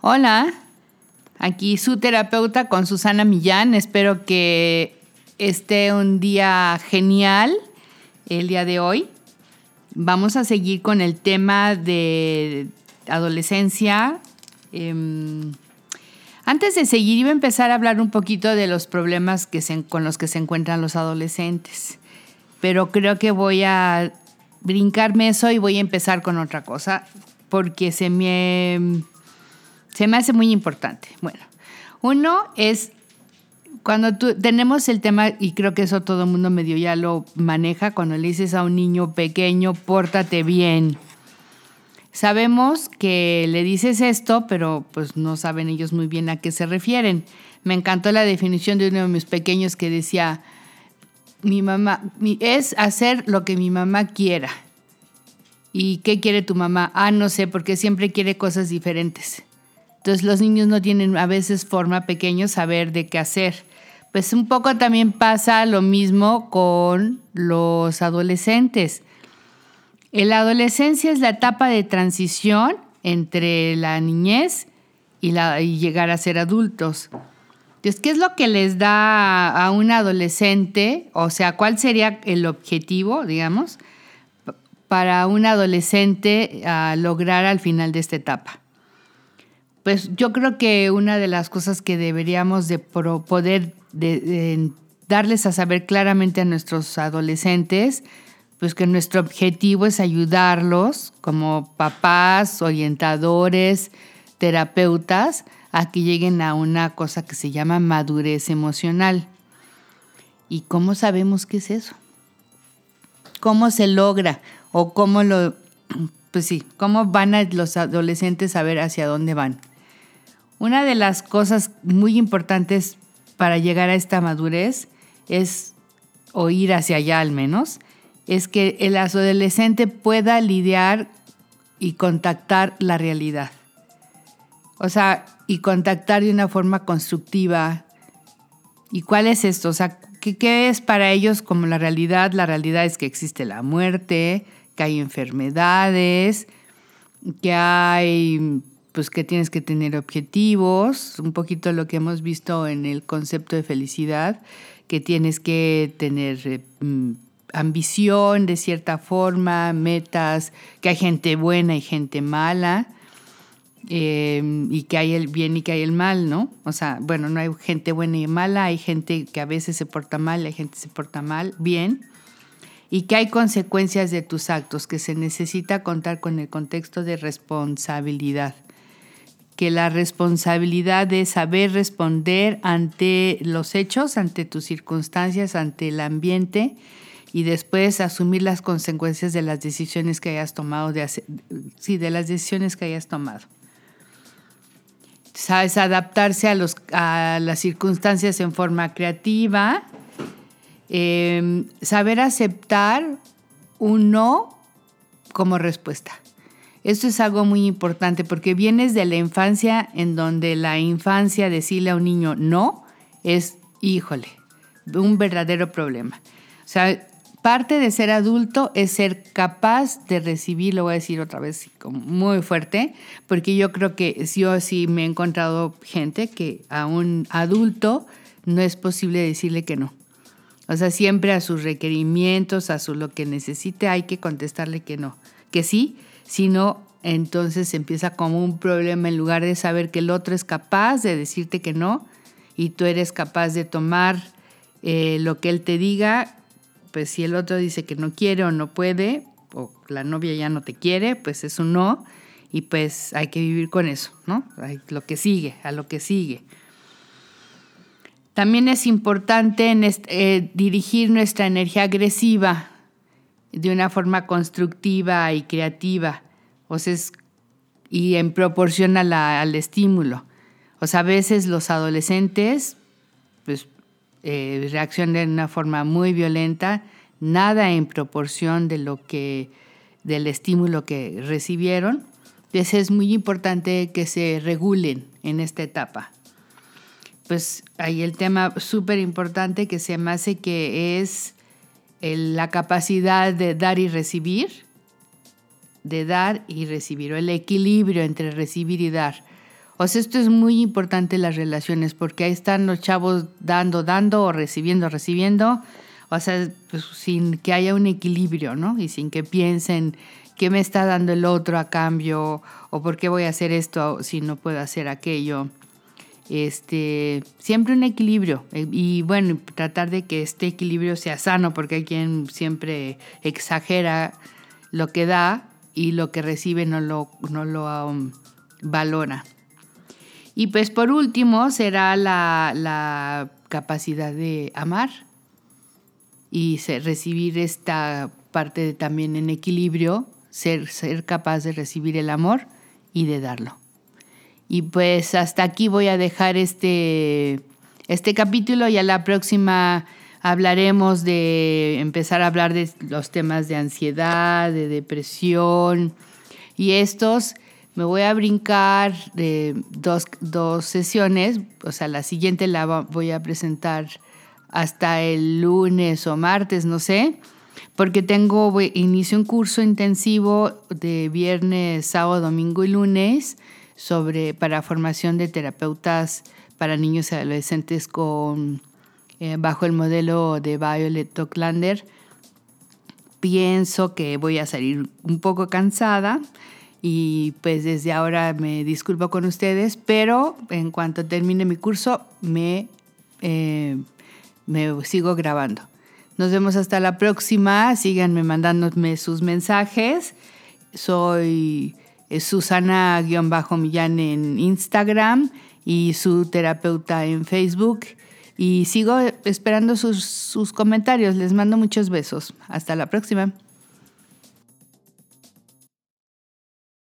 Hola, aquí su terapeuta con Susana Millán. Espero que esté un día genial el día de hoy. Vamos a seguir con el tema de adolescencia. Em, antes de seguir, iba a empezar a hablar un poquito de los problemas que con los que se encuentran los adolescentes. Pero creo que voy a brincarme eso y voy a empezar con otra cosa porque se me se me hace muy importante. Bueno, uno es cuando tú, tenemos el tema, y creo que eso todo el mundo medio ya lo maneja, cuando le dices a un niño pequeño, pórtate bien. Sabemos que le dices esto, pero pues no saben ellos muy bien a qué se refieren. Me encantó la definición de uno de mis pequeños que decía, mi mamá, es hacer lo que mi mamá quiera. ¿Y qué quiere tu mamá? Ah, no sé, porque siempre quiere cosas diferentes. Entonces los niños no tienen a veces forma pequeño saber de qué hacer. Pues un poco también pasa lo mismo con los adolescentes. La adolescencia es la etapa de transición entre la niñez y, la, llegar a ser adultos. Entonces, ¿qué es lo que les da a un adolescente? O sea, ¿cuál sería el objetivo, digamos, para un adolescente lograr al final de esta etapa? Pues yo creo que una de las cosas que deberíamos de poder darles a saber claramente a nuestros adolescentes, pues que nuestro objetivo es ayudarlos como papás, orientadores, terapeutas, a que lleguen a una cosa que se llama madurez emocional. ¿Y cómo sabemos qué es eso? ¿Cómo se logra? ¿O cómo lo, pues sí, cómo van a los adolescentes a ver hacia dónde van? Una de las cosas muy importantes para llegar a esta madurez es, o ir hacia allá al menos, es que el adolescente pueda lidiar y contactar la realidad. O sea, y contactar de una forma constructiva. ¿Y cuál es esto? O sea, ¿qué, ¿qué, es para ellos como la realidad? La realidad es que existe la muerte, que hay enfermedades, que hay pues que tienes que tener objetivos, un poquito lo que hemos visto en el concepto de felicidad, que tienes que tener eh, mm, ambición de cierta forma, metas, que hay gente buena y gente mala, eh, y que hay el bien y que hay el mal, ¿no? O sea, bueno, no hay gente buena y mala, hay gente que a veces se porta mal, hay gente que se porta mal, bien, y que hay consecuencias de tus actos, que se necesita contar con el contexto de responsabilidad que la responsabilidad de saber responder ante los hechos, ante tus circunstancias, ante el ambiente y después asumir las consecuencias de las decisiones que hayas tomado, de sí, de las decisiones que hayas tomado. Sabes adaptarse a, los, a las circunstancias en forma creativa, em, saber aceptar un no como respuesta. Esto es algo muy importante porque vienes de la infancia en donde la infancia decirle a un niño no es, híjole, un verdadero problema. O sea, parte de ser adulto es ser capaz de recibir, lo voy a decir otra vez muy fuerte, porque yo creo que yo sí me he encontrado gente que a un adulto no es posible decirle que no. O sea, siempre a sus requerimientos, a su lo que necesite, hay que contestarle que no. Que sí, sino entonces empieza como un problema en lugar de saber que el otro es capaz de decirte que no y tú eres capaz de tomar eh, lo que él te diga, pues si el otro dice que no quiere o no puede, o la novia ya no te quiere, pues es un no y pues hay que vivir con eso, ¿no? Lo que sigue, a lo que sigue. También es importante eh, dirigir nuestra energía agresiva de una forma constructiva y creativa, o sea, y en proporción al estímulo. O sea, a veces los adolescentes pues, eh, reaccionan de una forma muy violenta, nada en proporción de lo que, del estímulo que recibieron. Entonces es muy importante que se regulen en esta etapa. Pues hay el tema súper importante que se me hace que es la capacidad de dar y recibir, de dar y recibir, o el equilibrio entre recibir y dar. O sea, esto es muy importante las relaciones porque ahí están los chavos dando, dando o recibiendo, recibiendo. O sea, pues, sin que haya un equilibrio, ¿no? Y sin que piensen qué me está dando el otro a cambio o por qué voy a hacer esto si no puedo hacer aquello. Este, siempre un equilibrio eh, y bueno, tratar de que este equilibrio sea sano porque hay quien siempre exagera lo que da y lo que recibe no lo, no lo um, valora. Y pues por último será la, capacidad de amar y recibir esta parte también en equilibrio, ser, ser capaz de recibir el amor y de darlo. Y pues hasta aquí voy a dejar este, este capítulo y a la próxima hablaremos de empezar a hablar de los temas de ansiedad, de depresión y estos. Me voy a brincar de dos, dos sesiones, o sea, la siguiente la voy a presentar hasta el lunes o martes, no sé, porque tengo, inicio un curso intensivo de viernes, sábado, domingo y lunes sobre, para formación de terapeutas para niños y adolescentes con, eh, bajo el modelo de Violet Tocklander. Pienso que voy a salir un poco cansada, y pues desde ahora me disculpo con ustedes, pero en cuanto termine mi curso me, eh, me sigo grabando. Nos vemos hasta la próxima. Síganme mandándome sus mensajes. Soy Susana-Millán en Instagram y su terapeuta en Facebook. Y sigo esperando sus, sus comentarios. Les mando muchos besos. Hasta la próxima.